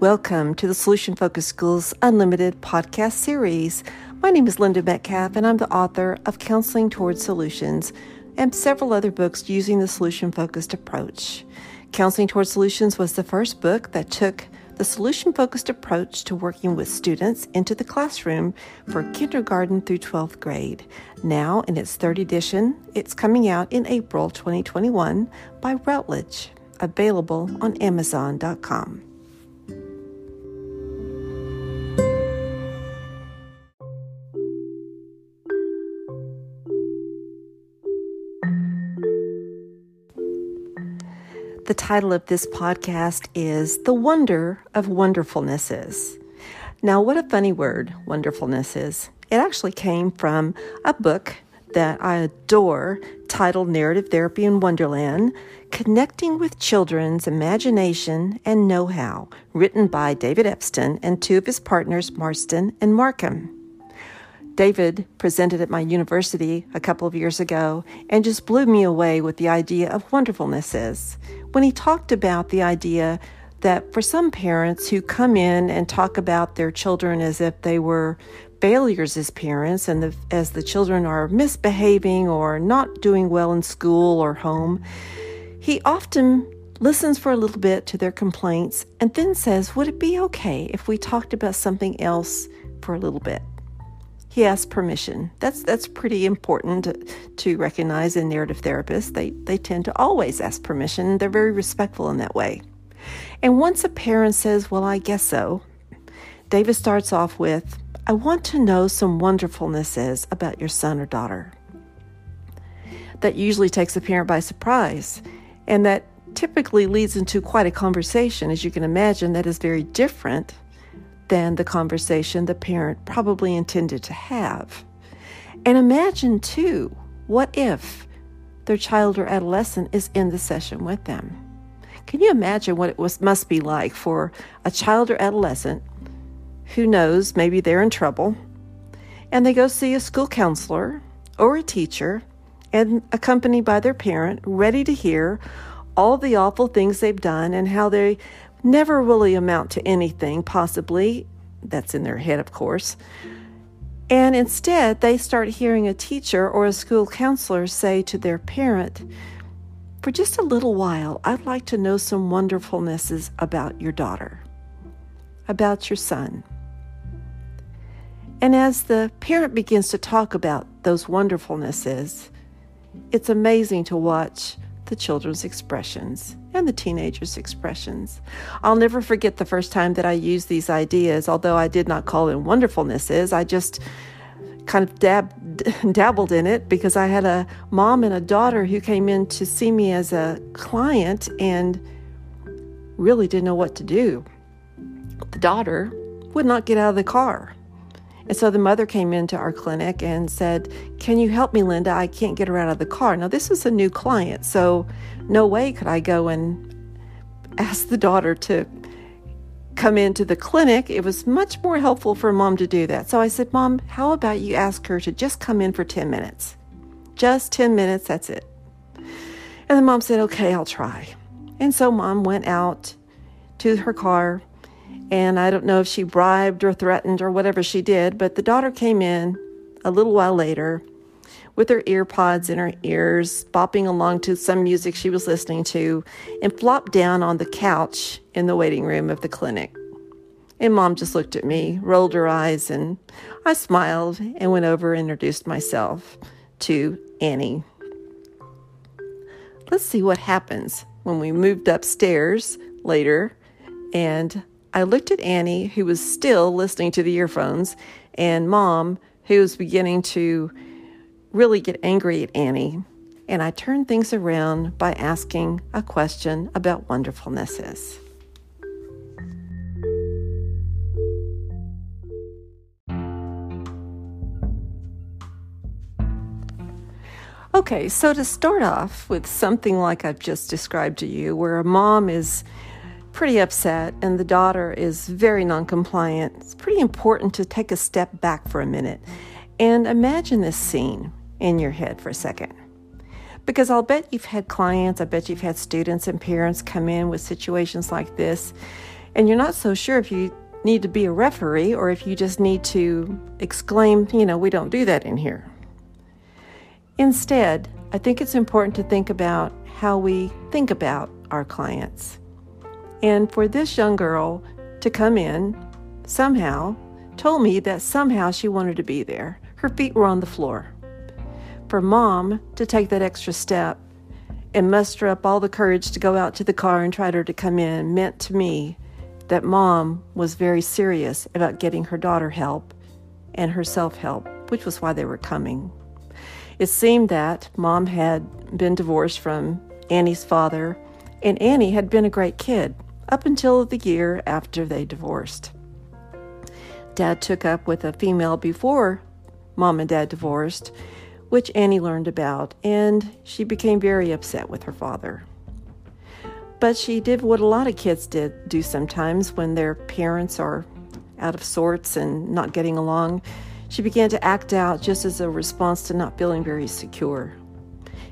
Welcome to the Solution Focused Schools Unlimited podcast series. My name is Linda Metcalf, and I'm the author of Counseling Towards Solutions and several other books using the solution focused approach. Counseling Towards Solutions was the first book that took the solution focused approach to working with students into the classroom for kindergarten through 12th grade. Now, in its third edition, it's coming out in April 2021 by Routledge, available on Amazon.com. The title of this podcast is The Wonder of Wonderfulnesses. Now, what a funny word, wonderfulness is. It actually came from a book that I adore titled Narrative Therapy in Wonderland Connecting with Children's Imagination and Know How, written by David Epston and two of his partners, Marsten and Markham. David presented at my university a couple of years ago and just blew me away with the idea of wonderfulnesses when he talked about the idea that for some parents who come in and talk about their children as if they were failures as parents and the, as the children are misbehaving or not doing well in school or home, he often listens for a little bit to their complaints and then says, Would it be okay if we talked about something else for a little bit? He asks permission. That's that's pretty important to, recognize in narrative therapists. They they tend to always ask permission. They're very respectful in that way. And once a parent says, "Well, I guess so," David starts off with, "I want to know some wonderfulnesses about your son or daughter." That usually takes a parent by surprise, and that typically leads into quite a conversation, as you can imagine. That is very different than the conversation the parent probably intended to have. And imagine, too, what if their child or adolescent is in the session with them? Can you imagine what it was, must be like for a child or adolescent who knows maybe they're in trouble and they go see a school counselor or a teacher and accompanied by their parent, ready to hear all the awful things they've done and how they never really amount to anything, possibly. That's in their head, of course. And instead, they start hearing a teacher or a school counselor say to their parent, For just a little while, I'd like to know some wonderfulnesses about your daughter, about your son. And as the parent begins to talk about those wonderfulnesses, it's amazing to watch the children's expressions and the teenagers' expressions. I'll never forget the first time that I used these ideas, although I did not call them wonderfulnesses. I just kind of dab, dabbled in it because I had a mom and a daughter who came in to see me as a client and really didn't know what to do. The daughter would not get out of the car. And so the mother came into our clinic and said, Can you help me, Linda? I can't get her out of the car. Now, this was a new client, so no way could I go and ask the daughter to come into the clinic. It was much more helpful for mom to do that. So I said, Mom, how about you ask her to just come in for 10 minutes? Just 10 minutes, that's it. And the mom said, Okay, I'll try. And so mom went out to her car and I don't know if she bribed or threatened or whatever she did, but the daughter came in a little while later with her earpods in her ears, bopping along to some music she was listening to, and flopped down on the couch in the waiting room of the clinic. And mom just looked at me, rolled her eyes, and I smiled and went over and introduced myself to Annie. Let's see what happens when we moved upstairs later and I looked at Annie, who was still listening to the earphones, and Mom, who was beginning to really get angry at Annie. And I turned things around by asking a question about wonderfulnesses. Okay, so to start off with something like I've just described to you, where a mom is pretty upset and the daughter is very non-compliant, it's pretty important to take a step back for a minute and imagine this scene in your head for a second. Because I'll bet you've had clients, I bet you've had students and parents come in with situations like this. and you're not so sure if you need to be a referee or if you just need to exclaim, you know, we don't do that in here. Instead, I think it's important to think about how we think about our clients. And for this young girl to come in somehow told me that somehow she wanted to be there. Her feet were on the floor. For mom to take that extra step and muster up all the courage to go out to the car and try her to come in meant to me that mom was very serious about getting her daughter help and herself help, which was why they were coming. It seemed that mom had been divorced from Annie's father, and Annie had been a great kid up until the year after they divorced. Dad took up with a female before mom and dad divorced, which Annie learned about, and she became very upset with her father. But she did what a lot of kids did do sometimes when their parents are out of sorts and not getting along. She began to act out just as a response to not feeling very secure.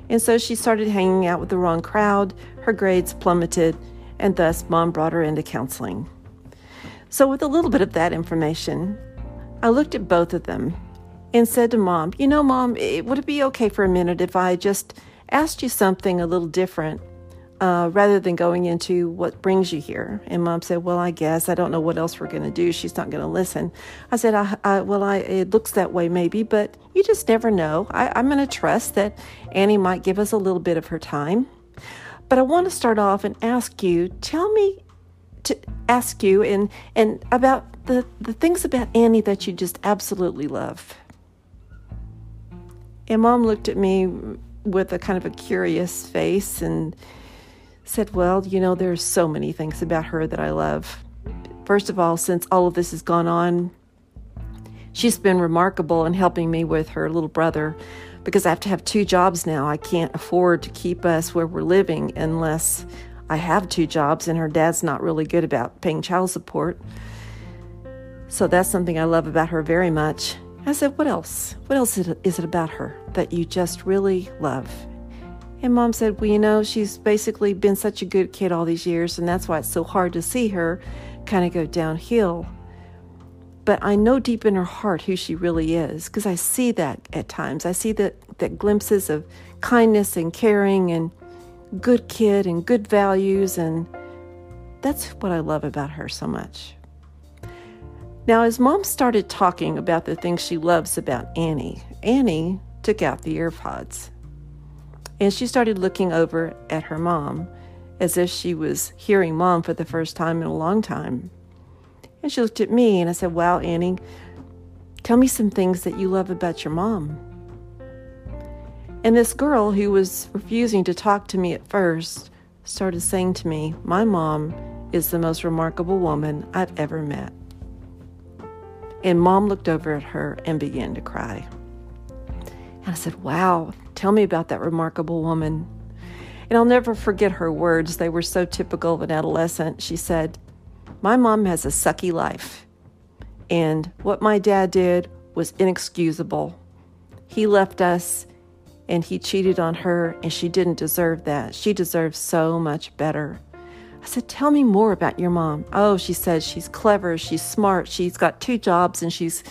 And so she started hanging out with the wrong crowd, her grades plummeted, and thus mom brought her into counseling. So, with a little bit of that information, I looked at both of them and said to mom, You know, mom, would it be okay for a minute if I just asked you something a little different uh, rather than going into what brings you here. And mom said, Well, I guess I don't know what else we're going to do. She's not going to listen. I said, I, I, Well, I, it looks that way maybe, but you just never know. I, I'm going to trust that Annie might give us a little bit of her time. But I want to start off and ask you, tell me to ask you and, and about the, the things about Annie that you just absolutely love. And mom looked at me with a kind of a curious face and said, Well, you know, there's so many things about her that I love. First of all, since all of this has gone on, she's been remarkable in helping me with her little brother because I have to have two jobs now. I can't afford to keep us where we're living unless I have two jobs, and her dad's not really good about paying child support. So that's something I love about her very much. I said, What else? What else is it about her that you just really love and mom said, Well, you know, she's basically been such a good kid all these years, and that's why it's so hard to see her kind of go downhill. But I know deep in her heart who she really is because I see that at times. I see that, that glimpses of kindness and caring and good kid and good values, and that's what I love about her so much. Now, as mom started talking about the things she loves about Annie, Annie took out the earpods and she started looking over at her mom as if she was hearing mom for the first time in a long time. And she looked at me and I said, Wow, Annie, tell me some things that you love about your mom. And this girl who was refusing to talk to me at first started saying to me, My mom is the most remarkable woman I've ever met. And mom looked over at her and began to cry. And I said, Wow, tell me about that remarkable woman. And I'll never forget her words. They were so typical of an adolescent. She said, My mom has a sucky life. And what my dad did was inexcusable. He left us and he cheated on her, and she didn't deserve that. She deserves so much better. I said, Tell me more about your mom. Oh, she said she's clever, she's smart, she's got two jobs, and she's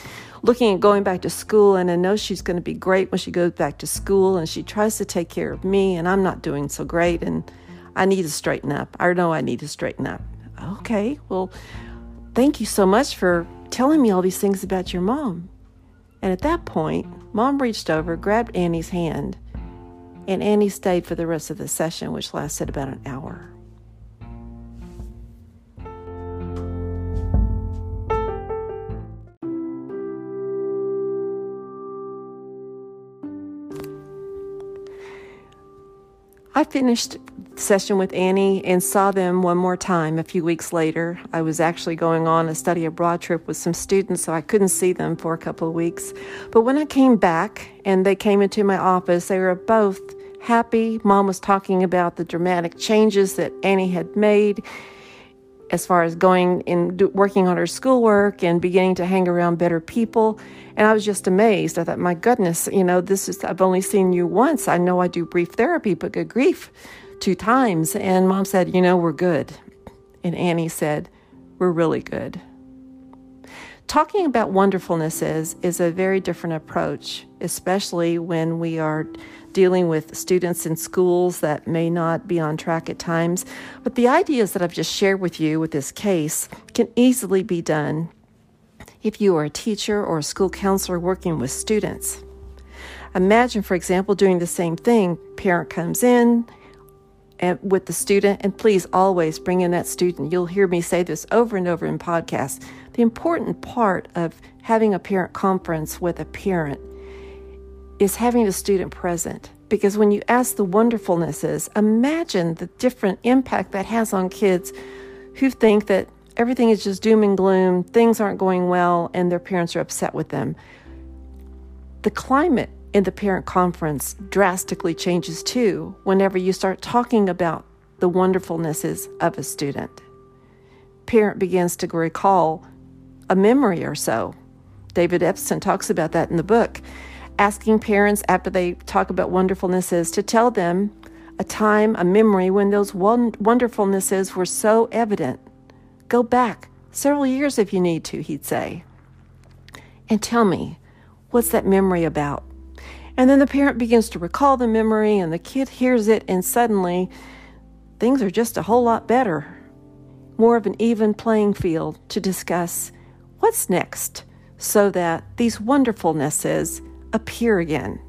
looking at going back to school. And I know she's going to be great when she goes back to school, and she tries to take care of me, and I'm not doing so great, and I need to straighten up. I know I need to straighten up. Okay, well, thank you so much for telling me all these things about your mom. And at that point, mom reached over, grabbed Annie's hand, and Annie stayed for the rest of the session, which lasted about an hour. I finished session with Annie and saw them one more time a few weeks later. I was actually going on a study abroad trip with some students, so I couldn't see them for a couple of weeks. But when I came back and they came into my office, they were both happy. Mom was talking about the dramatic changes that Annie had made as far as going and working on her schoolwork and beginning to hang around better people. And I was just amazed. I thought, my goodness, you know, this is, I've only seen you once. I know I do brief therapy, but good grief, two times. And mom said, you know, we're good. And Annie said, we're really good. Talking about wonderfulnesses is a very different approach, especially when we are dealing with students in schools that may not be on track at times. But the ideas that I've just shared with you with this case can easily be done if you are a teacher or a school counselor working with students. Imagine, for example, doing the same thing. Parent comes in and with the student, and please always bring in that student. You'll hear me say this over and over in podcasts. The important part of having a parent conference with a parent is having the student present. Because when you ask the wonderfulnesses, imagine the different impact that has on kids who think that everything is just doom and gloom, things aren't going well, and their parents are upset with them. The climate in the parent conference drastically changes too whenever you start talking about the wonderfulnesses of a student. Parent begins to recall a memory or so. David Epston talks about that in the book, asking parents after they talk about wonderfulnesses to tell them a time, a memory when those wonderfulnesses were so evident. Go back several years if you need to, he'd say. And tell me, what's that memory about? And then the parent begins to recall the memory, and the kid hears it, and suddenly things are just a whole lot better. More of an even playing field to discuss what's next so that these wonderfulnesses appear again.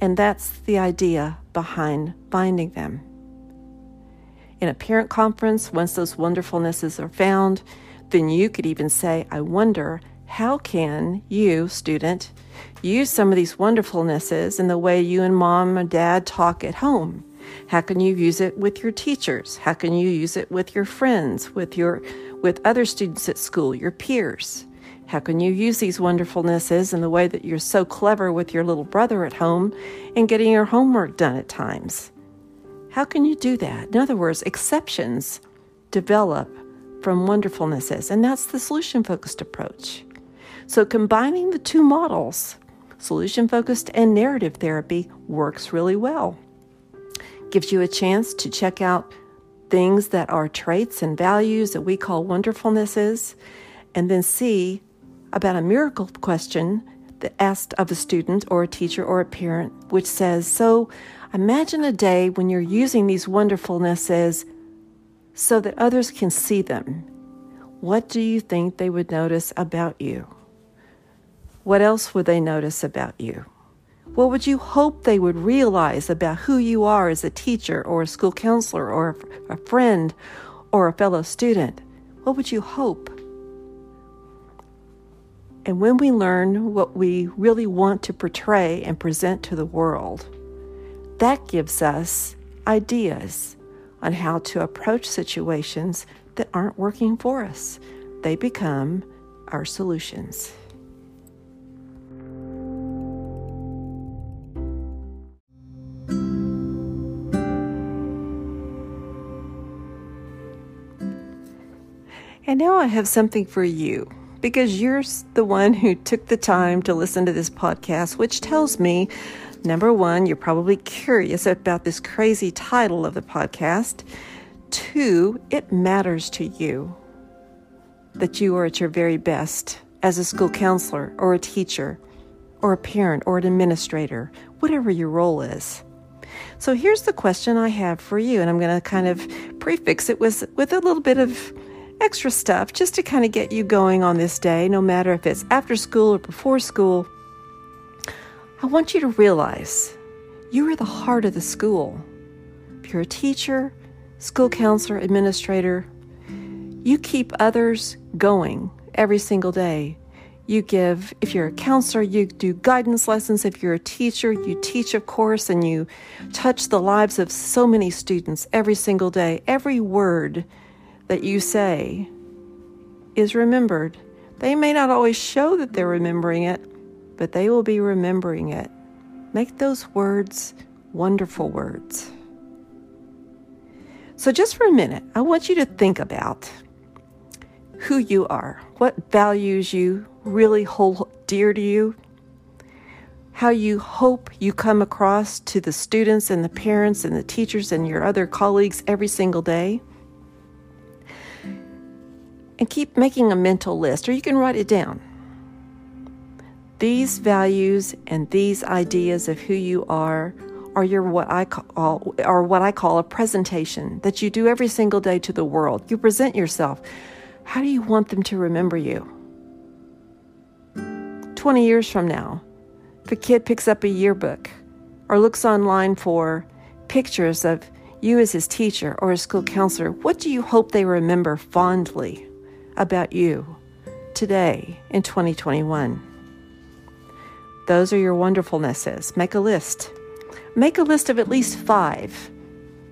And that's the idea behind finding them. In a parent conference, once those wonderfulnesses are found, then you could even say, I wonder how can you, student, use some of these wonderfulnesses in the way you and mom and dad talk at home? How can you use it with your teachers? How can you use it with your friends, with your with other students at school, your peers? How can you use these wonderfulnesses in the way that you're so clever with your little brother at home and getting your homework done at times? How can you do that? In other words, exceptions develop from wonderfulnesses, and that's the solution focused approach. So, combining the two models, solution focused and narrative therapy, works really well. Gives you a chance to check out things that are traits and values that we call wonderfulnesses, and then see about a miracle question that asked of a student or a teacher or a parent, which says, So imagine a day when you're using these wonderfulnesses so that others can see them. What do you think they would notice about you? What else would they notice about you? What would you hope they would realize about who you are as a teacher or a school counselor or a friend or a fellow student? What would you hope? And when we learn what we really want to portray and present to the world, that gives us ideas on how to approach situations that aren't working for us. They become our solutions. And now I have something for you because you're the one who took the time to listen to this podcast, which tells me number one, you're probably curious about this crazy title of the podcast. Two, it matters to you that you are at your very best as a school counselor or a teacher or a parent or an administrator, whatever your role is. So here's the question I have for you, and I'm going to kind of prefix it with, with a little bit of extra stuff just to kind of get you going on this day, no matter if it's after school or before school. I want you to realize you are the heart of the school. If you're a teacher, school counselor, administrator, you keep others going every single day. You give, if you're a counselor, you do guidance lessons. If you're a teacher, you teach, of course, and you touch the lives of so many students every single day. Every word that you say is remembered. They may not always show that they're remembering it, but they will be remembering it. Make those words wonderful words. So, just for a minute, I want you to think about who you are, what values you really hold dear to you, how you hope you come across to the students and the parents and the teachers and your other colleagues every single day. And keep making a mental list, or you can write it down. These values and these ideas of who you are are your what I call are what I call a presentation that you do every single day to the world. You present yourself. How do you want them to remember you? 20 years from now, if a kid picks up a yearbook or looks online for pictures of you as his teacher or his school counselor, what do you hope they remember fondly about you today in 2021? Those are your wonderfulnesses. Make a list. Make a list of at least five,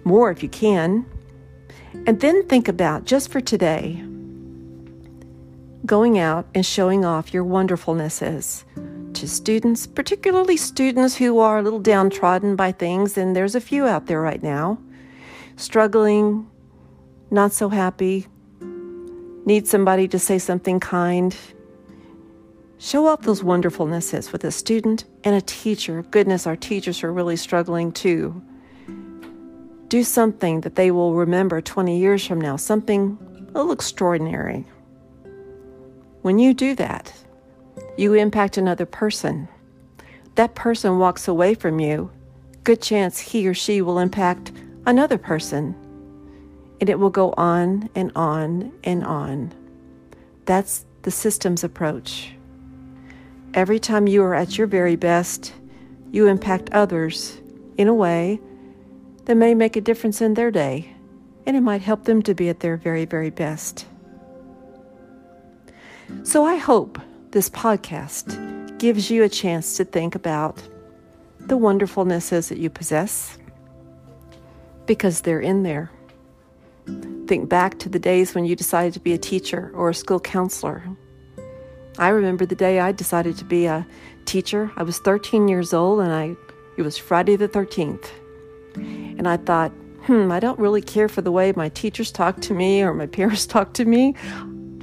more if you can. And then think about just for today going out and showing off your wonderfulnesses to students, particularly students who are a little downtrodden by things, and there's a few out there right now, struggling, not so happy, need somebody to say something kind. Show off those wonderfulnesses with a student and a teacher. Goodness, our teachers are really struggling too. Do something that they will remember 20 years from now, something a little extraordinary. When you do that, you impact another person. That person walks away from you, good chance he or she will impact another person. And it will go on and on and on. That's the systems approach. Every time you are at your very best, you impact others in a way that may make a difference in their day, and it might help them to be at their very, very best. So I hope this podcast gives you a chance to think about the wonderfulnesses that you possess because they're in there. Think back to the days when you decided to be a teacher or a school counselor. I remember the day I decided to be a teacher. I was 13 years old and I it was Friday the 13th. And I thought, "Hmm, I don't really care for the way my teachers talk to me or my parents talk to me.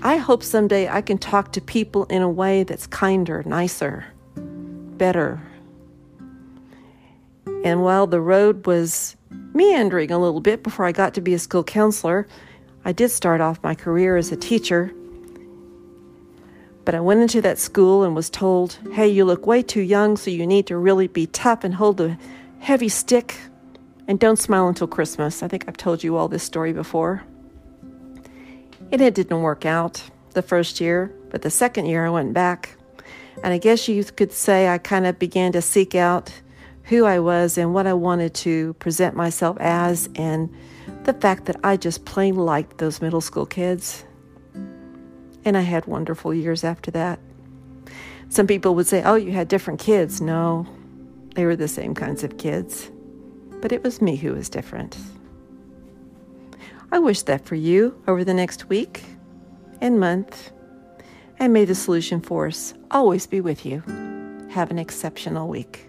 I hope someday I can talk to people in a way that's kinder, nicer, better. And while the road was meandering a little bit before I got to be a school counselor, I did start off my career as a teacher. But I went into that school and was told, hey, you look way too young, so you need to really be tough and hold a heavy stick and don't smile until Christmas. I think I've told you all this story before. And it didn't work out the first year, but the second year I went back. And I guess you could say I kind of began to seek out who I was and what I wanted to present myself as, and the fact that I just plain liked those middle school kids. And I had wonderful years after that. Some people would say, Oh, you had different kids. No, they were the same kinds of kids. But it was me who was different. I wish that for you over the next week and month. And may the Solution Force always be with you. Have an exceptional week.